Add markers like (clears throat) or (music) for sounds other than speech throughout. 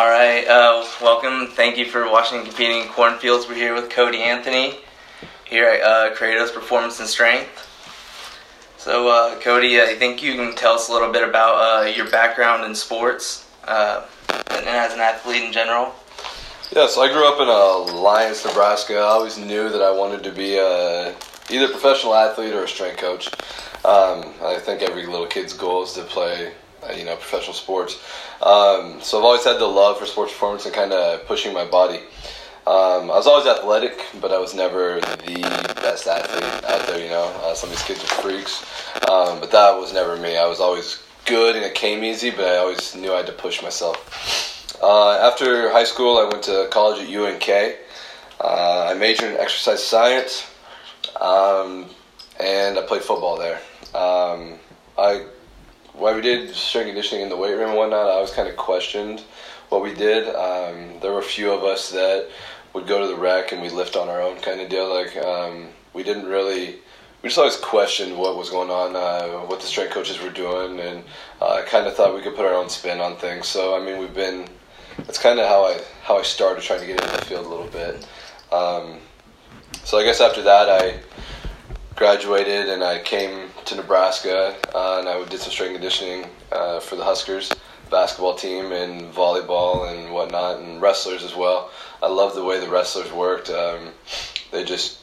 All right, uh, welcome. Thank you for watching competing in cornfields. We're here with Cody Anthony here at uh, Kratos Performance and Strength. So, uh, Cody, I think you can tell us a little bit about uh, your background in sports uh, and as an athlete in general. Yeah, so I grew up in Alliance, Nebraska. I always knew that I wanted to be a, either a professional athlete or a strength coach. Um, I think every little kid's goal is to play, uh, you know, professional sports. Um, so I've always had the love for sports performance and kind of pushing my body. Um, I was always athletic, but I was never the best athlete out there. You know, uh, some of these kids are freaks, um, but that was never me. I was always good and it came easy, but I always knew I had to push myself. Uh, after high school, I went to college at UNK. Uh, I majored in exercise science, um, and I played football there. Um, I while we did strength conditioning in the weight room and whatnot, I was kind of questioned what we did. Um, there were a few of us that would go to the rec and we lift on our own kind of deal. Like um, we didn't really, we just always questioned what was going on, uh, what the strength coaches were doing, and uh, kind of thought we could put our own spin on things. So I mean, we've been that's kind of how I how I started trying to get into the field a little bit. Um, so I guess after that I graduated and I came to Nebraska uh, and I did some strength conditioning uh, for the Huskers basketball team and volleyball and whatnot and wrestlers as well. I love the way the wrestlers worked. Um, they just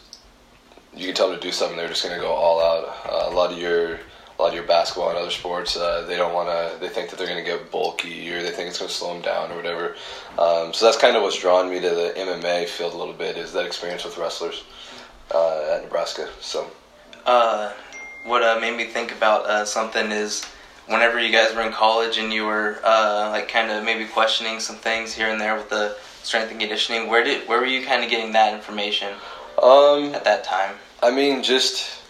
you can tell them to do something, they're just going to go all out. Uh, a lot of your a lot of your basketball and other sports, uh, they don't want to. They think that they're going to get bulky, or they think it's going to slow them down, or whatever. Um, so that's kind of what's drawn me to the MMA field a little bit is that experience with wrestlers uh, at Nebraska. So, uh, what uh, made me think about uh, something is whenever you guys were in college and you were uh, like kind of maybe questioning some things here and there with the strength and conditioning. Where did where were you kind of getting that information um, at that time? I mean, just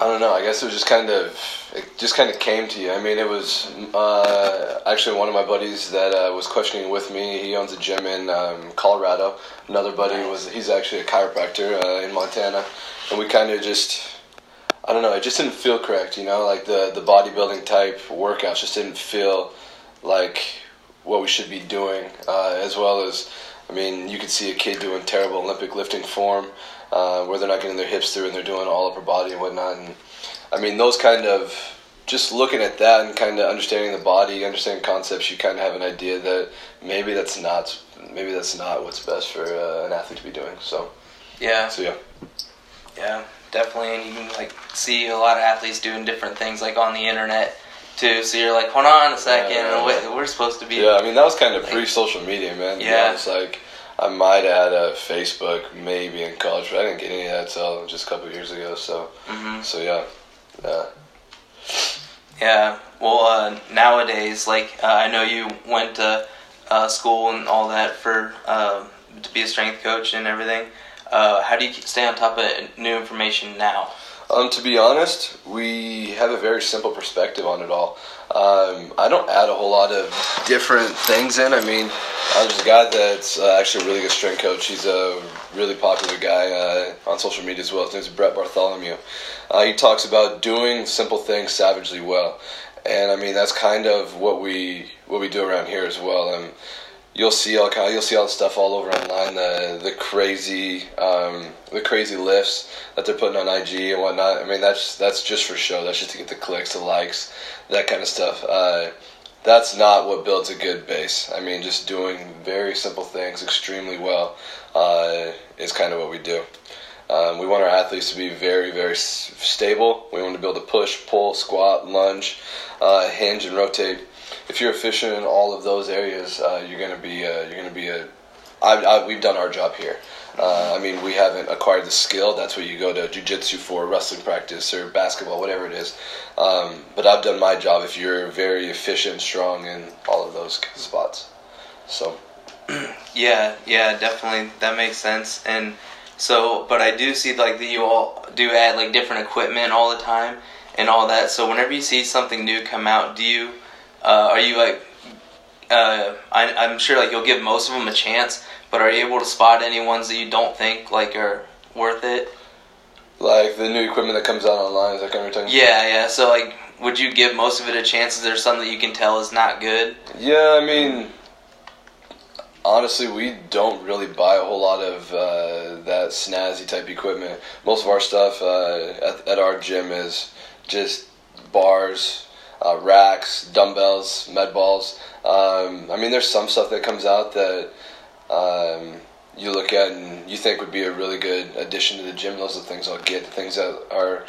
I don't know. I guess it was just kind of it just kind of came to you. I mean, it was uh, actually one of my buddies that uh, was questioning with me. He owns a gym in um, Colorado. Another buddy was he's actually a chiropractor uh, in Montana, and we kind of just I don't know. It just didn't feel correct. You know, like the the bodybuilding type workouts just didn't feel like what we should be doing. Uh, as well as, I mean, you could see a kid doing terrible Olympic lifting form uh, where they're not getting their hips through and they're doing all upper body and whatnot. And I mean, those kind of just looking at that and kind of understanding the body, understanding concepts, you kind of have an idea that maybe that's not maybe that's not what's best for uh, an athlete to be doing. So yeah, so yeah, yeah, definitely. And you can like see a lot of athletes doing different things like on the internet too. So you're like, hold on a second, yeah, we're supposed to be. Yeah, I mean that was kind of like, pre-social media, man. Yeah, it's like I might have had a Facebook maybe in college, but I didn't get any of that until just a couple years ago. So, mm-hmm. so yeah, yeah. Yeah. Well, uh, nowadays, like uh, I know you went to uh, school and all that for uh, to be a strength coach and everything. Uh, how do you stay on top of new information now? Um, to be honest, we have a very simple perspective on it all. Um, I don't add a whole lot of different things in. I mean, there's a guy that's uh, actually a really good strength coach. He's a really popular guy uh, on social media as well. His name is Brett Bartholomew. Uh, he talks about doing simple things savagely well, and I mean that's kind of what we what we do around here as well. Um, you'll see all kind you'll see all the stuff all over online the the crazy um, the crazy lifts that they're putting on IG and whatnot. I mean that's that's just for show. That's just to get the clicks, the likes, that kind of stuff. Uh, that's not what builds a good base. I mean, just doing very simple things extremely well uh, is kind of what we do. Um, we want our athletes to be very, very s- stable. We want to be able to push, pull, squat, lunge, uh, hinge, and rotate if you're efficient in all of those areas, uh, you're going to be uh, you're going to be a. I, I, we've done our job here. Uh, I mean, we haven't acquired the skill. That's what you go to jujitsu for, wrestling practice, or basketball, whatever it is. Um, but I've done my job. If you're very efficient, strong in all of those spots, so. (clears throat) yeah, yeah, definitely. That makes sense. And so, but I do see like that you all do add like different equipment all the time and all that. So whenever you see something new come out, do you uh, are you like? Uh, I, I'm sure like you'll give most of them a chance, but are you able to spot any ones that you don't think like are worth it? Like the new equipment that comes out online, is that kind of thing? Yeah, yeah. So like would you give most of it a chance? Is there some that you can tell is not good? Yeah, I mean, honestly, we don't really buy a whole lot of uh, that snazzy type equipment. Most of our stuff uh, at, at our gym is just bars, uh, racks, dumbbells, med balls. Um, I mean, there's some stuff that comes out that um, you look at and you think would be a really good addition to the gym. Those are the things I'll get. The things that are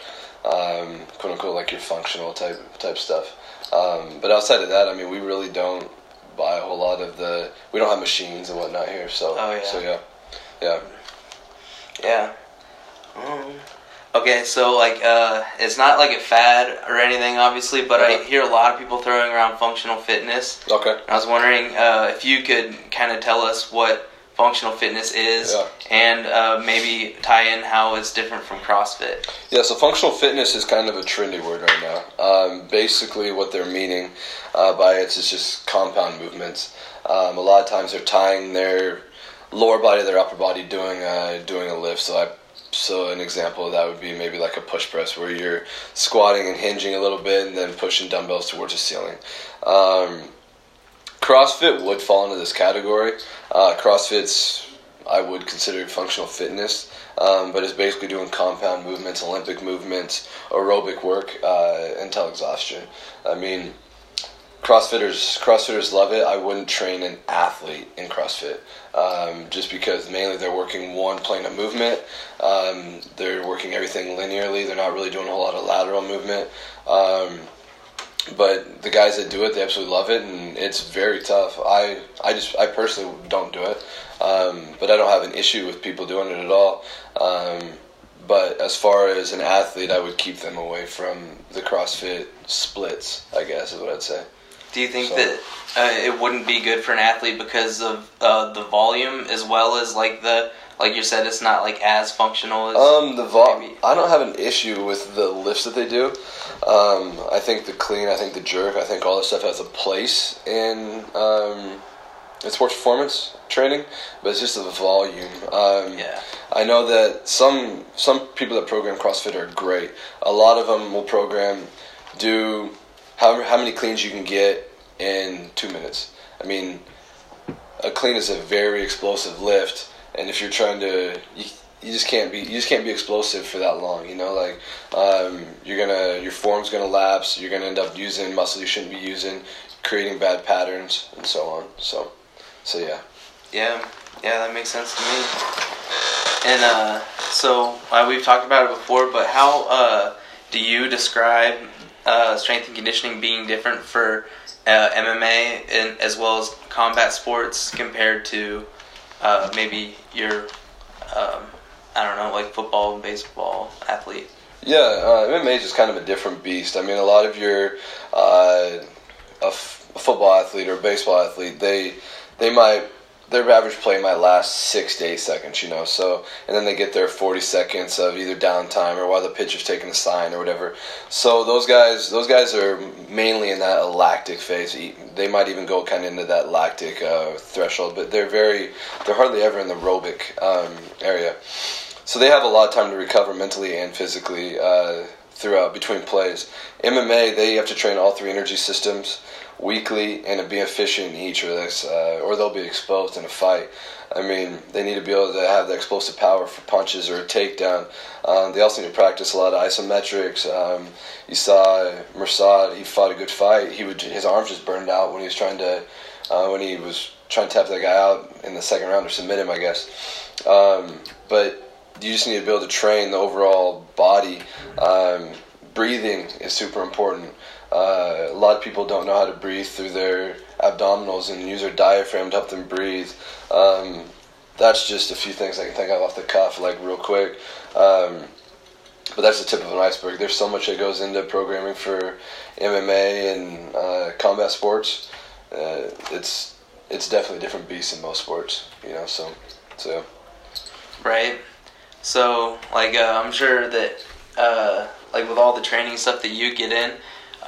um, quote unquote like your functional type type stuff. Um, but outside of that, I mean, we really don't buy a whole lot of the. We don't have machines and whatnot here, so Oh, yeah. so yeah, yeah. Yeah. Okay, so like uh, it's not like a fad or anything, obviously, but I hear a lot of people throwing around functional fitness. Okay. I was wondering uh, if you could kind of tell us what functional fitness is, Yeah. and uh, maybe tie in how it's different from CrossFit. Yeah, so functional fitness is kind of a trendy word right now. Um, basically, what they're meaning uh, by it is just compound movements. Um, a lot of times they're tying their lower body to their upper body doing uh, doing a lift. So I so an example of that would be maybe like a push press where you're squatting and hinging a little bit and then pushing dumbbells towards the ceiling. Um, CrossFit would fall into this category. Uh, CrossFit's I would consider functional fitness, um, but it's basically doing compound movements, Olympic movements, aerobic work uh, until exhaustion. I mean, CrossFitters CrossFitters love it. I wouldn't train an athlete in CrossFit um, just because mainly they're working one plane of movement. Um, they're working everything linearly. They're not really doing a whole lot of lateral movement. Um, but the guys that do it, they absolutely love it, and it's very tough. I, I just, I personally don't do it, um, but I don't have an issue with people doing it at all. Um, but as far as an athlete, I would keep them away from the CrossFit splits. I guess is what I'd say. Do you think So- that uh, it wouldn't be good for an athlete because of uh, the volume as well as like the like you said, it's not like as functional as Um, the vol- maybe- I don't have an issue with the lifts that they do. Um, I think the clean, I think the jerk, I think all this stuff has a place in um, in sports performance training, but it's just the volume. Um, yeah. I know that some some people that program CrossFit are great. A lot of them will program do how how many cleans you can get in two minutes. I mean, a clean is a very explosive lift, and if you're trying to, you, you just can't be you just can't be explosive for that long. You know, like um, you're gonna your form's gonna lapse. You're gonna end up using muscle you shouldn't be using, creating bad patterns, and so on. So, so yeah. Yeah, yeah, that makes sense to me. And uh, so uh, we've talked about it before, but how uh, do you describe uh, strength and conditioning being different for uh, MMA and as well as combat sports compared to uh, maybe your um, I don't know, like football and baseball athlete? Yeah, uh, MMA is just kind of a different beast. I mean, a lot of your uh, a, f- a football athlete or baseball athlete, they they might their average play might last six to eight seconds, you know. So and then they get their forty seconds of either downtime or while the pitcher's taking a sign or whatever. So those guys, those guys are mainly in that lactic phase. They might even go kind of into that lactic uh, threshold, but they're very they're hardly ever in the aerobic um, area. So they have a lot of time to recover mentally and physically uh, throughout between plays. MMA, they have to train all three energy systems weekly and to be efficient in each, or uh, or they'll be exposed in a fight. I mean, they need to be able to have the explosive power for punches or a takedown. Um, they also need to practice a lot of isometrics. Um, you saw Mersad; he fought a good fight. He would his arms just burned out when he was trying to uh, when he was trying to tap that guy out in the second round or submit him, I guess. Um, but you just need to be able to train the overall body. Um, breathing is super important. Uh, a lot of people don't know how to breathe through their abdominals and use their diaphragm to help them breathe. Um, that's just a few things I can think of off the cuff, like real quick. Um, but that's the tip of an iceberg. There's so much that goes into programming for MMA and uh, combat sports. Uh, it's it's definitely a different beast in most sports, you know. So, so right? So, like, uh, I'm sure that, uh, like, with all the training stuff that you get in,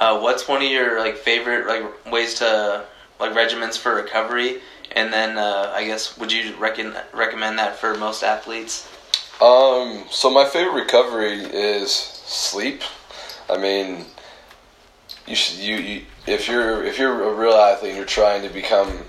uh, what's one of your like favorite like ways to like regimens for recovery? And then, uh, I guess, would you reckon recommend that for most athletes? Um, so my favorite recovery is sleep. I mean, you should you, you if you're if you're a real athlete and you're trying to become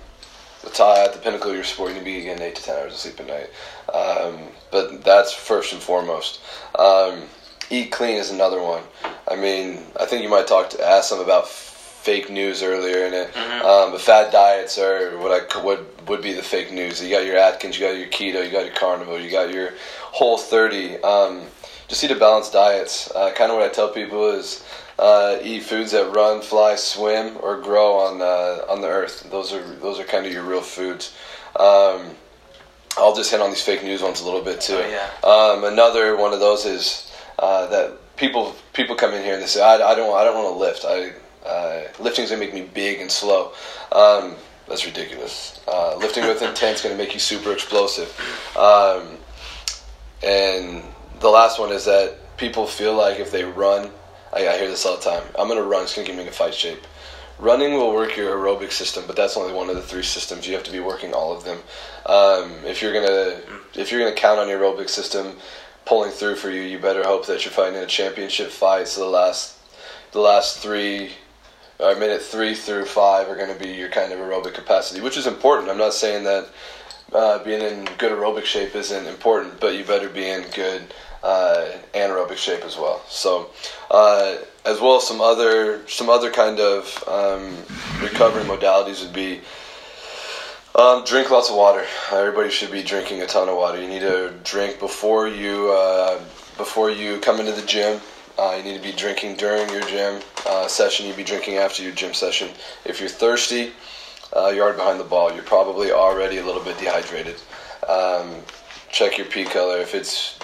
the top at the pinnacle of your sport, you need to be getting eight to ten hours of sleep a night. Um, but that's first and foremost. Um, eat clean is another one. I mean, I think you might talk to ask them about fake news earlier in it. Mhm. Um, but fad diets are what I would would be the fake news. You got your Atkins, you got your keto, you got your carnivore, you got your Whole 30. Um, just eat a balanced diet. Uh, kind of what I tell people is uh, eat foods that run, fly, swim, or grow on uh, on the earth. Those are those are kind of your real foods. Um, I'll just hit on these fake news ones a little bit too. Oh, yeah. Um, another one of those is uh, that people people come in here and they say, I, I don't I don't want to lift. I uh, lifting's gonna make me big and slow. Um, that's ridiculous. Uh, lifting with intent's gonna make you super explosive. Um, and the last one is that people feel like if they run, I, I hear this all the time. I'm gonna run. It's gonna get me in fight shape. Running will work your aerobic system, but that's only one of the three systems. You have to be working all of them. Um, if you're gonna if you're gonna count on your aerobic system pulling through for you, you better hope that you're fighting in a championship fight. So the last the last three or minute three through five are going to be your kind of aerobic capacity, which is important. I'm not saying that uh, being in good aerobic shape isn't important, but you better be in good uh, anaerobic shape as well. So, uh, as well as some other some other kind of um, recovery modalities would be um, drink lots of water. Everybody should be drinking a ton of water. You need to drink before you uh, before you come into the gym. Uh, you need to be drinking during your gym uh, session. You'd be drinking after your gym session. If you're thirsty, uh, you're already behind the ball. You're probably already a little bit dehydrated. Um, check your pee color. If it's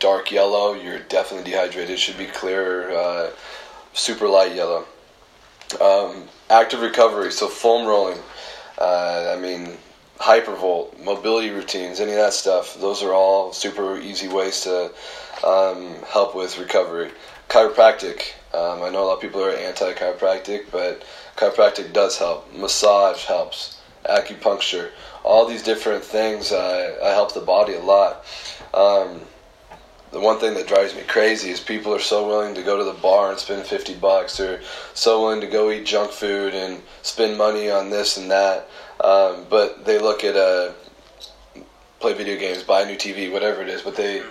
dark yellow, you're definitely dehydrated. It should be clear, uh, super light yellow. Um, active recovery, so foam rolling. Uh, I mean, hypervolt, mobility routines, any of that stuff. Those are all super easy ways to um, help with recovery. Chiropractic. Um, I know a lot of people are anti-chiropractic, but chiropractic does help. Massage helps. Acupuncture. All these different things uh, help the body a lot. Um, the one thing that drives me crazy is people are so willing to go to the bar and spend 50 bucks or so willing to go eat junk food and spend money on this and that. Um, but they look at uh, play video games buy a new tv whatever it is but they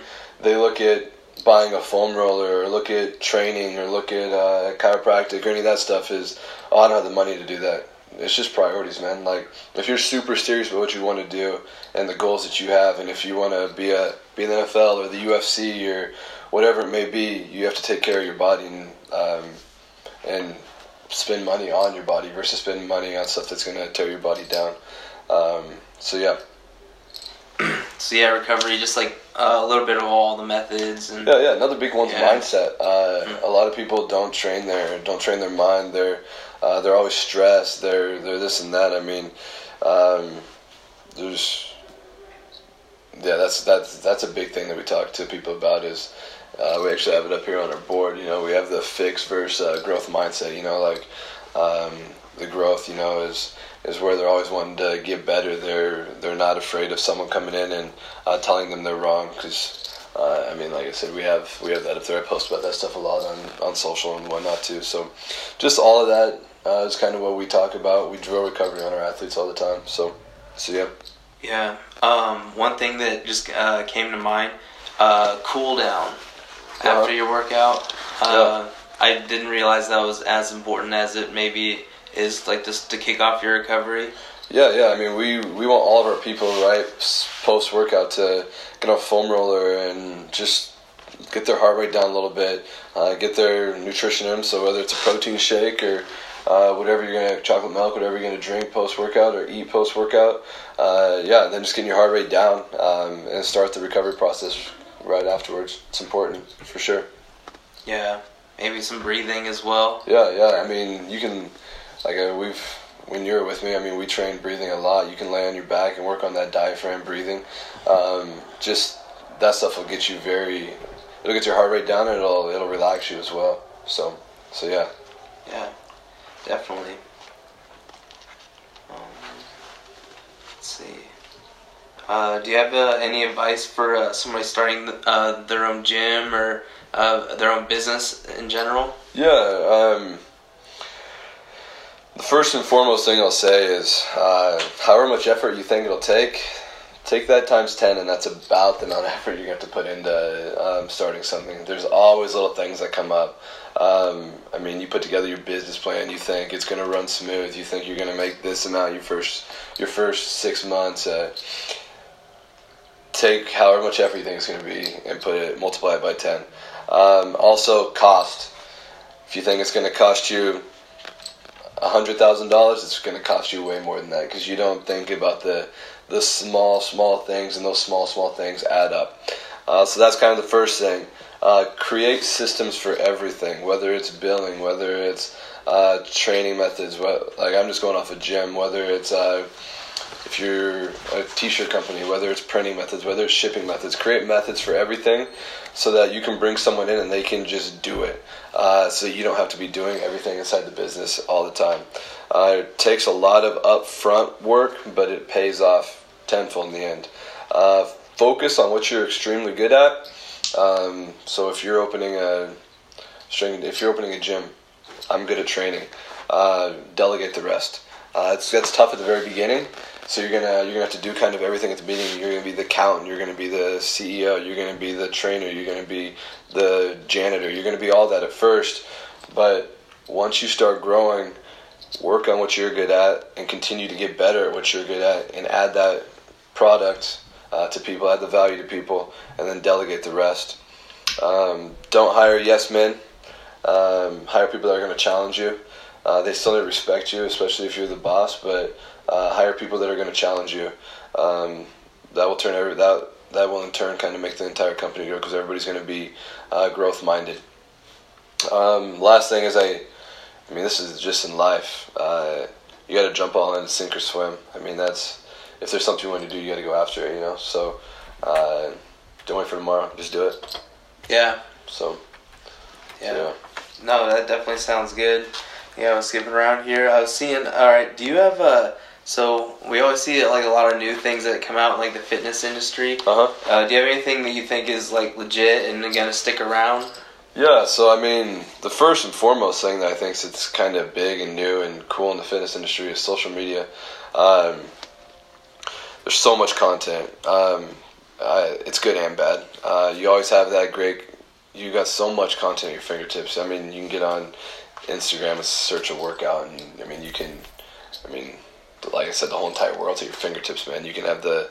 they look at buying a foam roller or look at training or look at uh, chiropractic or any of that stuff is oh, i don't have the money to do that. It's just priorities man. Like if you're super serious about what you want to do and the goals that you have and if you want to be a be in the NFL or the UFC or whatever it may be, you have to take care of your body and um, and spend money on your body versus spending money on stuff that's going to tear your body down. Um, so yeah, (clears throat) So yeah, recovery, just like uh, a little bit of all the methods and yeah, yeah. Another big one's Yeah. mindset. Uh, Mhm. A lot of people don't train their don't train their mind. They're uh, they're always stressed. They're they're this and that. I mean, um, there's yeah, that's that's that's a big thing that we talk to people about is uh, we actually have it up here on our board. You know, we have the fix versus uh, growth mindset. You know, like um, the growth, you know, is is where they're always wanting to get better. They're they're not afraid of someone coming in and uh, telling them they're wrong because. Uh, I mean, like I said, we have we have that up there. I post about that stuff a lot on, on social and whatnot too. So, just all of that uh, is kind of what we talk about. We drill recovery on our athletes all the time. So, so yeah. Yeah. Um, one thing that just uh, came to mind, uh, cool down after your workout. Uh, I didn't realize that was as important as it maybe is, like just to kick off your recovery. Yeah, yeah. I mean, we we want all of our people right post workout to get on a foam roller and just get their heart rate down a little bit, uh, get their nutrition in. So whether it's a protein shake or uh, whatever you're gonna chocolate milk, whatever you're gonna drink post workout or eat post workout, uh, yeah, then just getting your heart rate down um, and start the recovery process right afterwards. It's important for sure. Yeah, maybe some breathing as well. Yeah, yeah. I mean, you can, like, uh, we've, when you're with me, I mean, we train breathing a lot. You can lay on your back and work on that diaphragm breathing. Um, just that stuff will get you very, it'll get your heart rate down and it'll, it'll relax you as well. So, so yeah. Yeah, definitely. Um, let's see. Uh, do you have uh, any advice for uh, somebody starting uh, their own gym or uh, their own business in general? Yeah, um, first and foremost thing I'll say is, uh, however much effort you think it'll take, take that times 10 and that's about the amount of effort you have to put into um, starting something. There's always little things that come up. Um, i mean you put together your business plan you think it's going to run smooth you think you're going to make this amount your first your first six months uh, take however much effort you think it's going to be and put it multiply it by 10 um, also cost. If you think it's going to cost you hundred thousand dollars, it's going to cost you way more than that because you don't think about the the small small things, and those small small things add up. Uh, so that's kind of the first thing. Uh, create systems for everything, whether it's billing, whether it's uh, training methods. What, like I'm just going off a gym, whether it's uh, if you're a t-shirt company, whether it's printing methods, whether it's shipping methods, create methods for everything so that you can bring someone in and they can just do it. Uh, so you don't have to be doing everything inside the business all the time. Uh, it takes a lot of upfront work, but it pays off tenfold in the end. Uh, focus on what you're extremely good at. Um, so if you're opening a string, if you're opening a gym, I'm good at training. Uh, delegate the rest. Uh, it's that's tough at the very beginning so you're gonna you're gonna have to do kind of everything at the beginning. You're gonna be the accountant. You're gonna be the CEO. You're gonna be the trainer. You're gonna be the janitor. You're gonna be all that at first, but once you start growing, work on what you're good at and continue to get better at what you're good at, and add that product uh, to people, add the value to people, and then delegate the rest. Um, don't hire yes men. Um, hire people that are going to challenge you. Uh, they still need to respect you, especially if you're the boss, but uh, hire people that are going to challenge you. Um, that will turn every that that will in turn kind of make the entire company grow because everybody's going to be uh, growth minded. Um, last thing is I, I mean this is just in life. Uh, you got to jump all in, and sink or swim. I mean that's if there's something you want to do, you got to go after it. You know, so uh, don't wait for tomorrow. Just do it. Yeah. So. Yeah. yeah. No, that definitely sounds good. Yeah, I was skipping around here. I was seeing. All right, do you have a so we always see like a lot of new things that come out in like the fitness industry. Uh-huh. Uh, do you have anything that you think is like legit and gonna stick around? Yeah, so I mean, the first and foremost thing that I think is it's kind of big and new and cool in the fitness industry is social media. Um, there's so much content. Um, it's good and bad. Uh, you always have that great. You got so much content at your fingertips. I mean, you can get on Instagram and search a workout, and I mean, you can. I mean, like I said, the whole entire world at your fingertips, man. You can have the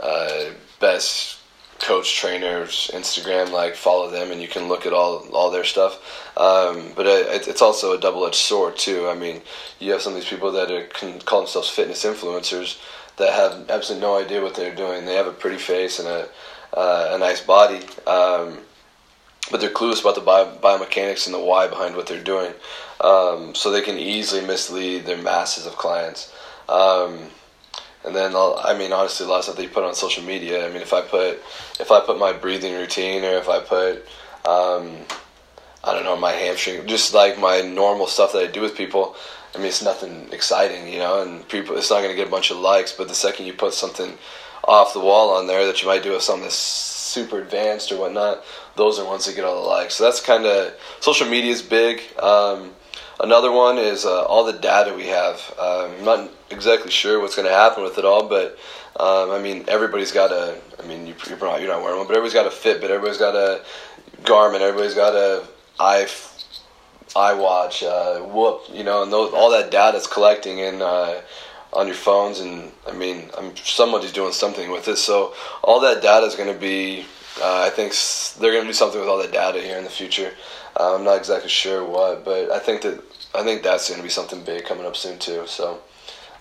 uh, best coach trainers Instagram, like follow them, and you can look at all all their stuff. Um, but it, it's also a double edged sword too. I mean, you have some of these people that are, can call themselves fitness influencers that have absolutely no idea what they're doing. They have a pretty face and a uh, a nice body. Um, but they're clueless about the bio- biomechanics and the why behind what they're doing. Um, so they can easily mislead their masses of clients. Um, and then I'll, mean, honestly, a lot of stuff that you put on social media. I mean, if I put if I put my breathing routine or if I put um, I don't know my hamstring, just like my normal stuff that I do with people. I mean, it's nothing exciting, you know, and people it's not going to get a bunch of likes. But the second you put something off the wall on there that you might do with something that's super advanced or whatnot, those are ones that get all the likes. So that's kind of social media is big. Um, Another one is uh, all the data we have. Um, I'm not exactly sure what's going to happen with it all, but um, I mean, everybody's got a. I mean, you, you're not you're not wearing one, but everybody's got a Fitbit. Everybody's got a Garmin. Everybody's got a i iWatch, uh, Whoop. You know, and those, all that data is collecting in. Uh, on your phones, and I mean, I'm somebody's doing something with it. So all that data is going to be. Uh, I think they're going to do something with all that data here in the future. Uh, I'm not exactly sure what, but I think that I think that's going to be something big coming up soon too. So.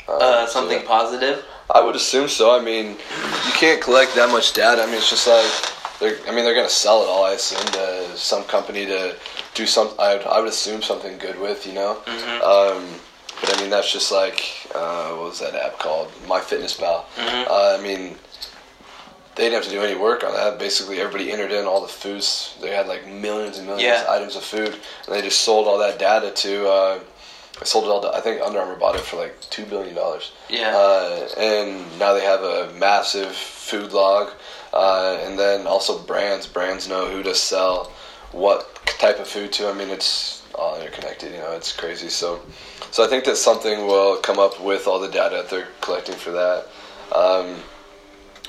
Um, uh, something so yeah. positive. I would assume so. I mean, you can't collect that much data. I mean, it's just like they're. I mean, they're going to sell it all. I assume to some company to do some. I would, I would assume something good with. You know. Mm-hmm. Um, but I mean, that's just like uh, what was that app called? MyFitnessPal. Mm-hmm. Uh, I mean, they didn't have to do any work on that. Basically, everybody entered in all the foods. They had like millions and millions yeah. of items of food, and they just sold all that data to. Uh, sold it all. To, I think Under Armour bought it for like two billion dollars. Yeah. Uh, and now they have a massive food log, uh, and then also brands. Brands know who to sell what type of food too. I mean, it's all interconnected. You know, it's crazy. So, so I think that something will come up with all the data they're collecting for that. Um,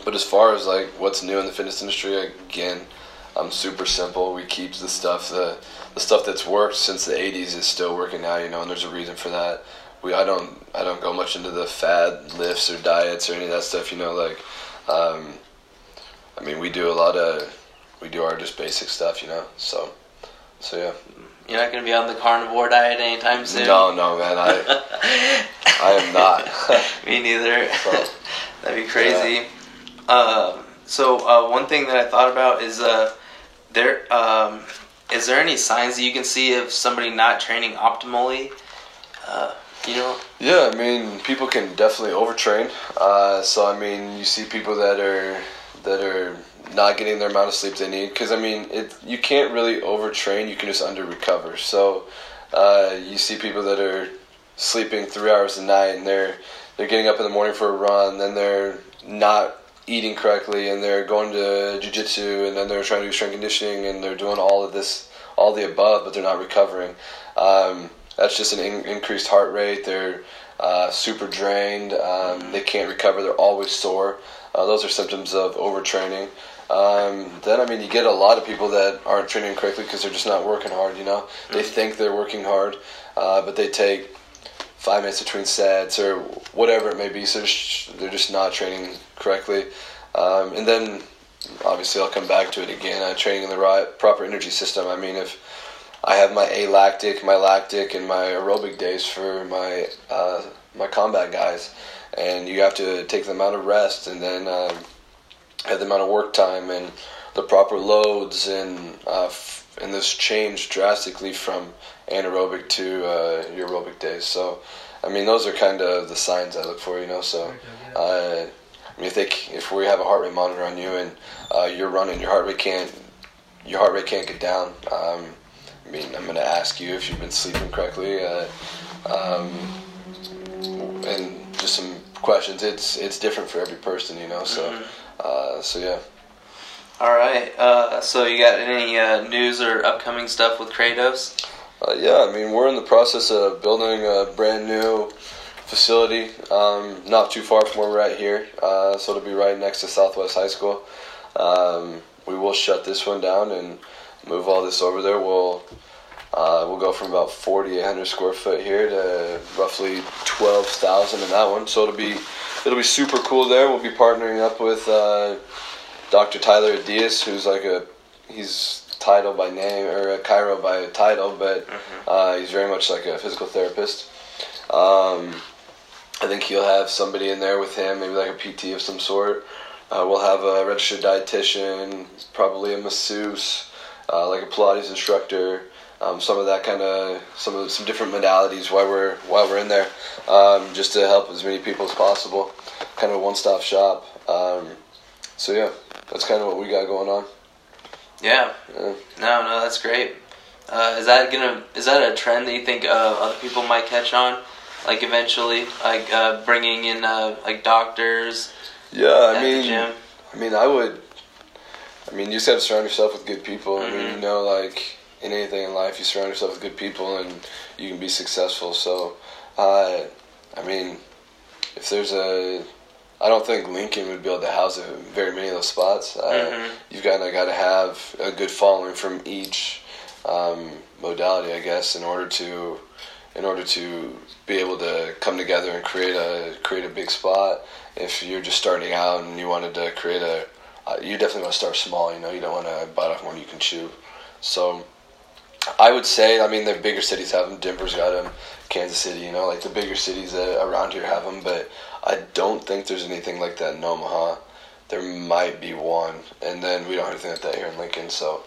but as far as like what's new in the fitness industry, again, I'm super simple. We keep the stuff the the stuff that's worked since the '80s is still working now. You know, and there's a reason for that. We I don't I don't go much into the fad lifts or diets or any of that stuff. You know, like. Um, I mean, we do a lot of we do our just basic stuff, you know. So, so yeah. You're not gonna be on the carnivore diet anytime soon. No, no, man. I (laughs) I am not. (laughs) Me neither. So, (laughs) That'd be crazy. Yeah. Um, so uh, one thing that I thought about is uh, there um, is there any signs that you can see of somebody not training optimally? Uh, you know. Yeah, I mean, people can definitely overtrain. Uh, so I mean, you see people that are that are not getting the amount of sleep they need because I mean it you can't really overtrain you can just under recover so uh, you see people that are sleeping three hours a night and they're they're getting up in the morning for a run then they're not eating correctly and they're going to jiu-jitsu and then they're trying to do strength conditioning and they're doing all of this all the above but they're not recovering. Um, that's just an in- increased heart rate. They're uh, super drained. Um, they can't recover. They're always sore. Uh, those are symptoms of overtraining. Um, then I mean, you get a lot of people that aren't training correctly because they're just not working hard. You know, mm-hmm. they think they're working hard, uh, but they take five minutes between sets or whatever it may be. So they're just not training correctly. Um, and then obviously I'll come back to it again. Uh, training in the right proper energy system. I mean, if I have my alactic, my lactic, and my aerobic days for my uh, my combat guys and you have to take the amount of rest and then um, have the amount of work time and the proper loads and uh, f- and this changed drastically from anaerobic to uh, aerobic days. So, I mean, those are kind of the signs I look for, you know. So, uh, I mean, if they if we have a heart rate monitor on you and uh, you're running, your heart rate can't your heart rate can't get down. Um, I mean, I'm going to ask you if you've been sleeping correctly, uh, um, and just some questions. It's it's different for every person, you know. So, mm-hmm. Uh, so yeah. All right. Uh, so you got any uh, news or upcoming stuff with Kratos? Uh, yeah, I mean we're in the process of building a brand new facility, um, not too far from where we're at here. Uh, so it'll be right next to Southwest High School. Um, we will shut this one down and move all this over there. We'll uh, we'll go from about 4,800 square foot here to roughly 12,000 in that one. So it'll be it'll be super cool there. We'll be partnering up with uh, Dr. Tyler Diaz, who's like a he's title by name or a chiro by title, but mm-hmm. uh, he's very much like a physical therapist. Um, I think he'll have somebody in there with him, maybe like a PT of some sort. Uh, we'll have a registered dietitian, probably a masseuse, uh, like a Pilates instructor um, some of that kind of some of some different modalities while we're while we're in there, um, just to help as many people as possible. Kind of a one-stop shop. Um, so yeah, that's kind of what we got going on. Yeah. yeah. No, no, that's great. Uh, is that gonna is that a trend that you think uh, other people might catch on, like eventually, like uh, bringing in uh, like doctors? Yeah, I mean, I mean, I would. I mean, you just have to surround yourself with good people. Mm-hmm. I mean, mm-hmm. you know, like in anything in life, you surround yourself with good people and you can be successful. So, uh, I mean, if there's a, I don't think Lincoln would be able to house very many of those spots. Uh, mm-hmm. You've kind of got to have a good following from each um, modality, I guess, in order to, in order to be able to come together and create a create a big spot. If you're just starting out and you wanted to create a, uh, you definitely want to start small. You know, you don't want to bite off more than you can chew. So I would say, I mean, the bigger cities have them. Denver's got them. Kansas City, you know, like the bigger cities around here have them. But I don't think there's anything like that in Omaha. There might be one, and then we don't have anything like that here in Lincoln. So,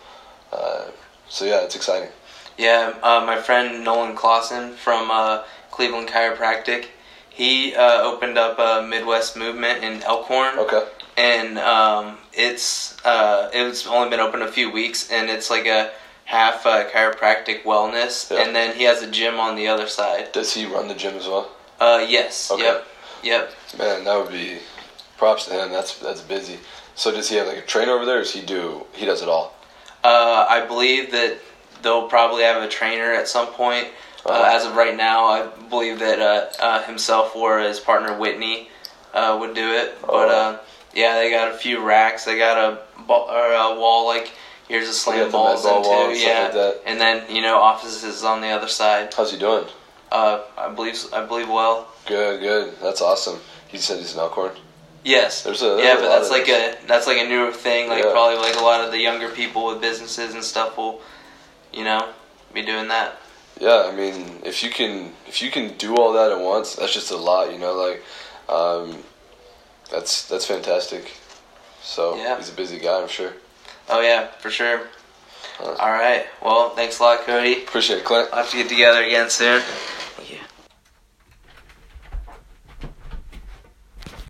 uh, so yeah, it's exciting. Yeah, uh, my friend Nolan Clausen from uh, Cleveland Chiropractic, he uh, opened up a Midwest movement in Elkhorn. Okay. And um, it's uh, it's only been open a few weeks, and it's like a half uh, chiropractic wellness, yeah. and then he has a gym on the other side. Does he run the gym as well? Uh, yes. Okay. Yep. Yep. Man, that would be props to him. That's that's busy. So does he have like a trainer over there? Or does he do? He does it all. Uh, I believe that they'll probably have a trainer at some point. Uh, Uh-huh. as of right now, I believe that uh, uh, himself or his partner Whitney uh, would do it. But Oh. uh, yeah, they got a few racks. They got a, ball, or a wall like here's a slam the balls ball into wall yeah, like and then you know offices on the other side. How's he doing? Uh, I believe I believe well. Good, good. That's awesome. He said he's an Elkhorn. Yes. There's a there's yeah, but that's like a that's like a newer thing. Like Yeah. probably like a lot of the younger people with businesses and stuff will, you know, be doing that. Yeah, I mean, if you can if you can do all that at once, that's just a lot, you know. Like, um, that's that's fantastic. So Yeah. he's a busy guy, I'm sure. Oh yeah, for sure. All right. Well, thanks a lot, Cody. Appreciate it, Clint. I'll have to get together again soon.